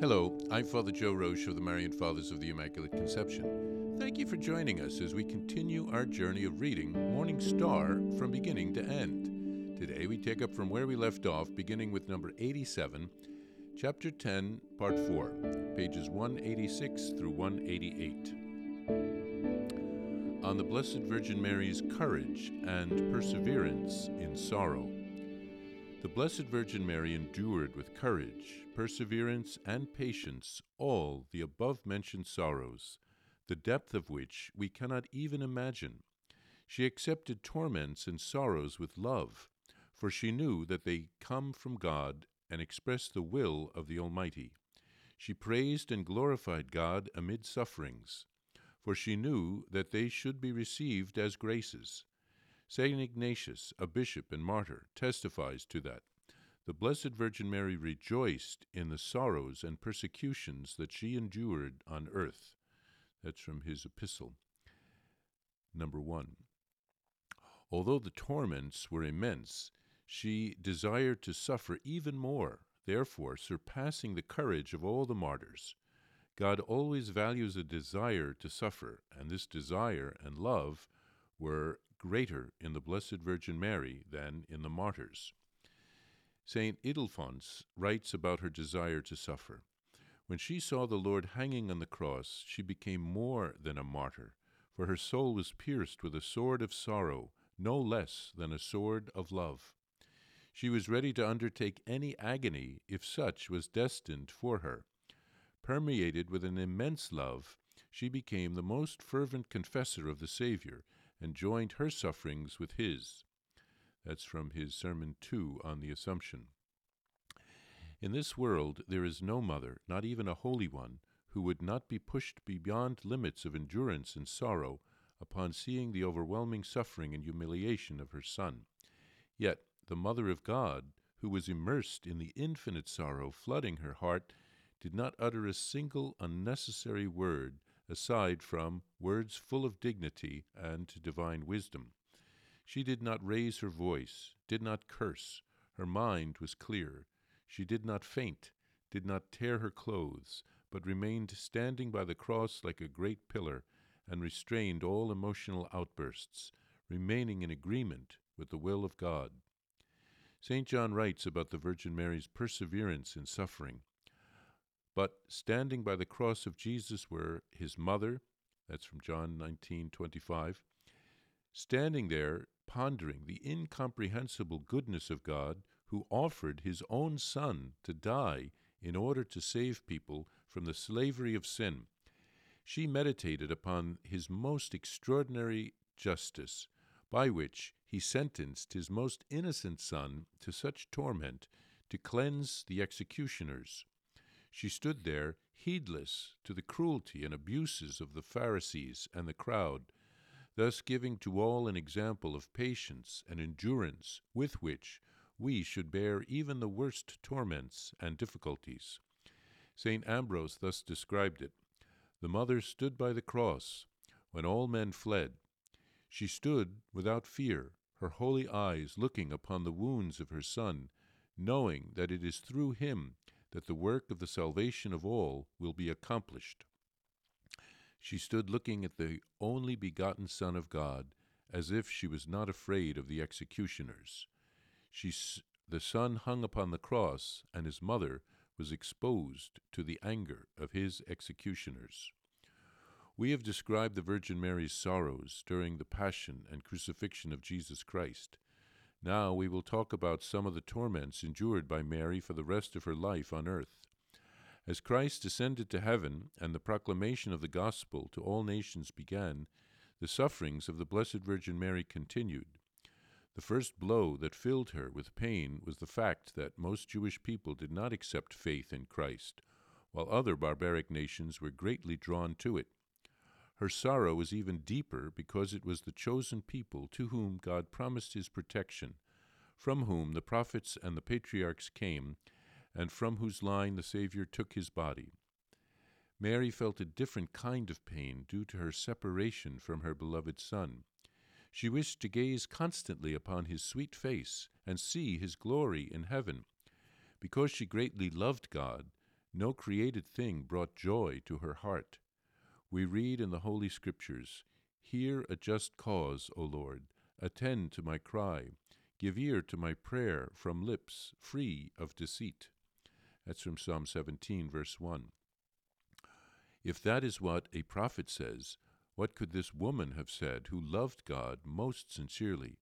Hello, I'm Father Joe Roesch of the Marian Fathers of the Immaculate Conception. Thank you for joining us as we continue our journey of reading Morning Star from beginning to end. Today we take up from where we left off, beginning with number 87, chapter 10, part 4, pages 186 through 188. On the Blessed Virgin Mary's courage and perseverance in sorrow. The Blessed Virgin Mary endured with courage, perseverance, and patience all the above mentioned sorrows, the depth of which we cannot even imagine. She accepted torments and sorrows with love, for she knew that they come from God and express the will of the Almighty. She praised and glorified God amid sufferings, for she knew that they should be received as graces. St. Ignatius, a bishop and martyr, testifies to that. The Blessed Virgin Mary rejoiced in the sorrows and persecutions that she endured on earth. That's from his epistle. Number one. Although the torments were immense, she desired to suffer even more, therefore surpassing the courage of all the martyrs. God always values a desire to suffer, and this desire and love were greater in the Blessed Virgin Mary than in the martyrs. St. Ildefonse writes about her desire to suffer. When she saw the Lord hanging on the cross, she became more than a martyr, for her soul was pierced with a sword of sorrow, no less than a sword of love. She was ready to undertake any agony if such was destined for her. Permeated with an immense love, she became the most fervent confessor of the Saviour and joined her sufferings with his. That's from his Sermon 2 on the Assumption. In this world there is no mother, not even a holy one, who would not be pushed beyond limits of endurance and sorrow upon seeing the overwhelming suffering and humiliation of her Son. Yet the Mother of God, who was immersed in the infinite sorrow flooding her heart, did not utter a single unnecessary word aside from words full of dignity and divine wisdom. She did not raise her voice, did not curse. Her mind was clear. She did not faint, did not tear her clothes, but remained standing by the cross like a great pillar and restrained all emotional outbursts, remaining in agreement with the will of God. St. John writes about the Virgin Mary's perseverance in suffering. But standing by the cross of Jesus were his mother, that's from John 19:25, standing there pondering the incomprehensible goodness of God who offered his own son to die in order to save people from the slavery of sin. She meditated upon his most extraordinary justice, by which he sentenced his most innocent son to such torment to cleanse the executioners. She stood there, heedless to the cruelty and abuses of the Pharisees and the crowd, thus giving to all an example of patience and endurance with which we should bear even the worst torments and difficulties. St. Ambrose thus described it The mother stood by the cross when all men fled. She stood without fear, her holy eyes looking upon the wounds of her Son, knowing that it is through him that the work of the salvation of all will be accomplished. She stood looking at the only begotten Son of God, as if she was not afraid of the executioners. She, the Son hung upon the cross, and his mother was exposed to the anger of his executioners. We have described the Virgin Mary's sorrows during the Passion and Crucifixion of Jesus Christ. Now we will talk about some of the torments endured by Mary for the rest of her life on earth. As Christ ascended to heaven and the proclamation of the gospel to all nations began, the sufferings of the Blessed Virgin Mary continued. The first blow that filled her with pain was the fact that most Jewish people did not accept faith in Christ, while other barbaric nations were greatly drawn to it. Her sorrow was even deeper because it was the chosen people to whom God promised his protection, from whom the prophets and the patriarchs came, and from whose line the Saviour took his body. Mary felt a different kind of pain due to her separation from her beloved Son. She wished to gaze constantly upon his sweet face and see his glory in heaven. Because she greatly loved God, No created thing brought joy to her heart. We read in the Holy Scriptures, Hear a just cause, O Lord, attend to my cry, give ear to my prayer from lips free of deceit. That's from Psalm 17, verse 1. If that is what a prophet says, what could this woman have said who loved God most sincerely?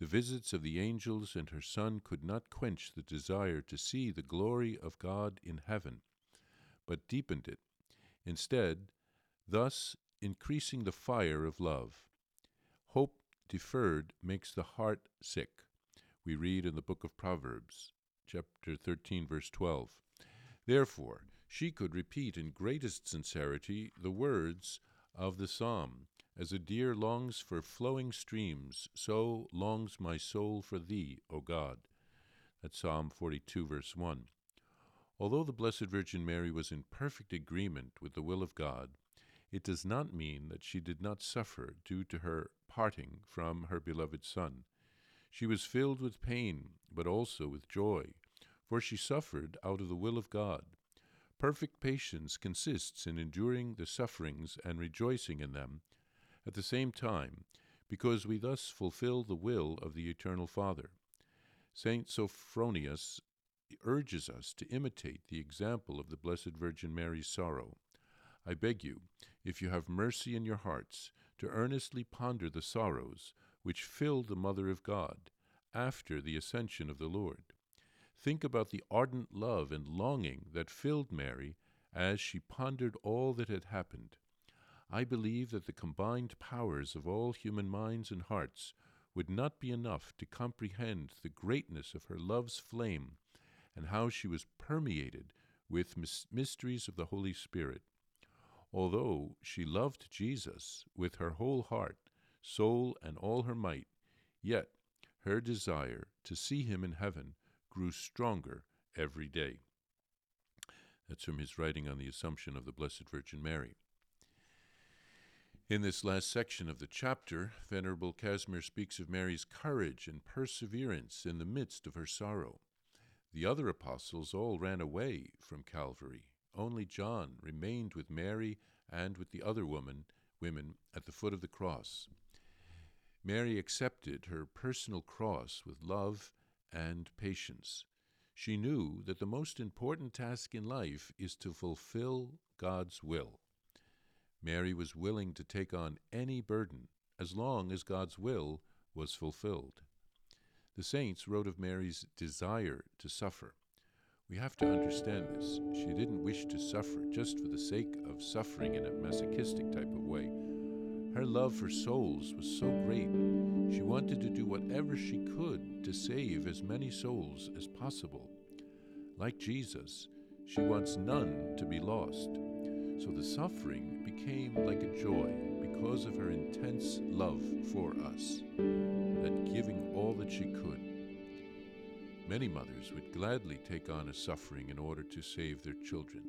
The visits of the angels and her son could not quench the desire to see the glory of God in heaven, but deepened it, instead, thus increasing the fire of love. Hope deferred makes the heart sick. We read in the book of Proverbs, chapter 13, verse 12. Therefore, she could repeat in greatest sincerity the words of the psalm As a deer longs for flowing streams, so longs my soul for thee, O God. That's Psalm 42, verse 1. Although the Blessed Virgin Mary was in perfect agreement with the will of God, it does not mean that she did not suffer due to her parting from her beloved Son. She was filled with pain, but also with joy, for she suffered out of the will of God. Perfect patience consists in enduring the sufferings and rejoicing in them at the same time, because we thus fulfill the will of the Eternal Father. Saint Sophronius urges us to imitate the example of the Blessed Virgin Mary's sorrow. I beg you, if you have mercy in your hearts, to earnestly ponder the sorrows which filled the Mother of God after the ascension of the Lord. Think about the ardent love and longing that filled Mary as she pondered all that had happened. I believe that the combined powers of all human minds and hearts would not be enough to comprehend the greatness of her love's flame and how she was permeated with mysteries of the Holy Spirit. Although she loved Jesus with her whole heart, soul, and all her might, yet her desire to see him in heaven grew stronger every day. That's from his writing on the Assumption of the Blessed Virgin Mary. In this last section of the chapter, Venerable Casimir speaks of Mary's courage and perseverance in the midst of her sorrow. The other apostles all ran away from Calvary. Only John remained with Mary and with the other woman, women at the foot of the cross. Mary accepted her personal cross with love and patience. She knew that the most important task in life is to fulfill God's will. Mary was willing to take on any burden as long as God's will was fulfilled. The saints wrote of Mary's desire to suffer. We have to understand this. She didn't wish to suffer just for the sake of suffering in a masochistic type of way. Her love for souls was so great, she wanted to do whatever she could to save as many souls as possible. Like Jesus, she wants none to be lost. So the suffering became like a joy because of her intense love for us, that giving all that she could. Many mothers would gladly take on a suffering in order to save their children.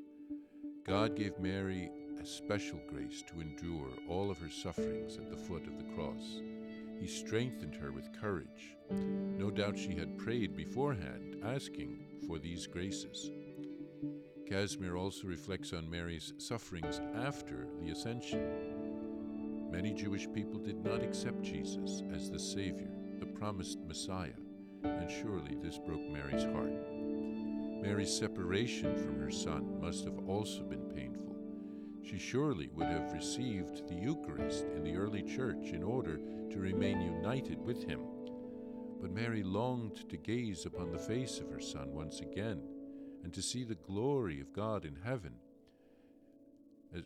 God gave Mary a special grace to endure all of her sufferings at the foot of the cross. He strengthened her with courage. No doubt she had prayed beforehand, asking for these graces. Casimir also reflects on Mary's sufferings after the Ascension. Many Jewish people did not accept Jesus as the Savior, the promised Messiah, and surely this broke Mary's heart. Mary's separation from her son must have also been painful. She surely would have received the Eucharist in the early church in order to remain united with him. But Mary longed to gaze upon the face of her son once again and to see the glory of God in heaven. As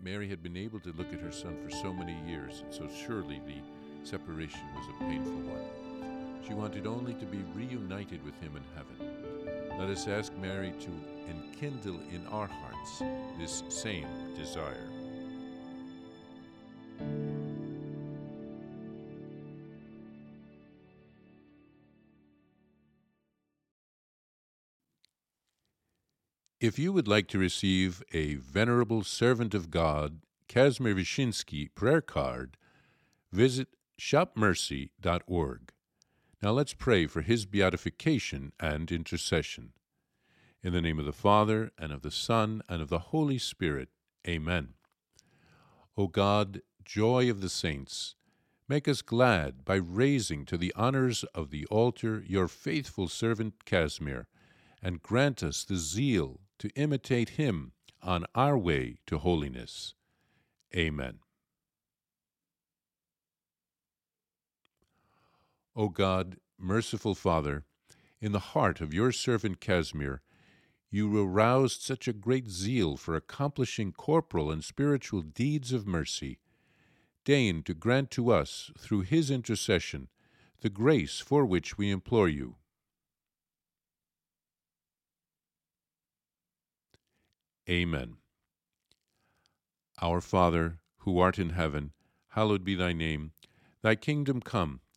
Mary had been able to look at her son for so many years, and so surely the separation was a painful one. She wanted only to be reunited with him in heaven. Let us ask Mary to enkindle in our hearts this same desire. If you would like to receive a Venerable Servant of God, Casimir Wyszyński prayer card, visit shopmercy.org. Now let's pray for his beatification and intercession. In the name of the Father, and of the Son, and of the Holy Spirit. Amen. O God, joy of the saints, make us glad by raising to the honors of the altar your faithful servant Casimir, and grant us the zeal to imitate him on our way to holiness. Amen. O God, merciful Father, in the heart of your servant Casimir, you aroused such a great zeal for accomplishing corporal and spiritual deeds of mercy. Deign to grant to us, through his intercession, the grace for which we implore you. Amen. Our Father, who art in heaven, hallowed be thy name. Thy kingdom come,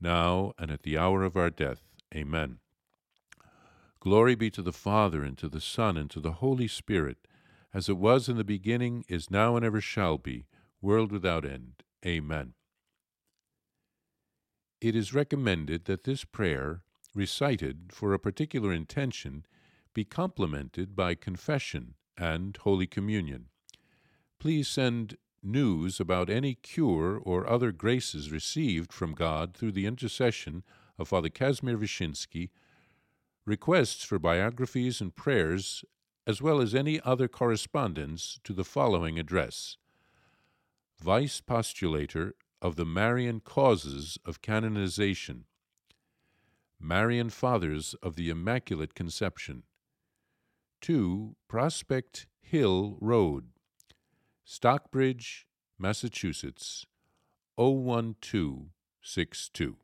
now and at the hour of our death. Amen. Glory be to the Father, and to the Son, and to the Holy Spirit, as it was in the beginning, is now, and ever shall be, world without end. Amen. It is recommended that this prayer, recited for a particular intention, be complemented by confession and Holy Communion. Please send news about any cure or other graces received from God through the intercession of Father Casimir Wyszyński requests for biographies and prayers, as well as any other correspondence, to the following address. Vice Postulator of the Marian Causes of Canonization, Marian Fathers of the Immaculate Conception, 2 Prospect Hill Road, Stockbridge, Massachusetts, 01262.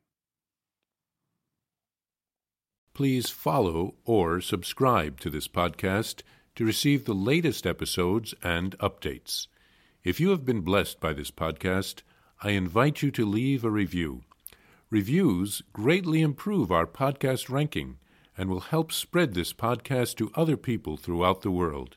Please follow or subscribe to this podcast to receive the latest episodes and updates. If you have been blessed by this podcast, I invite you to leave a review. Reviews greatly improve our podcast ranking and will help spread this podcast to other people throughout the world.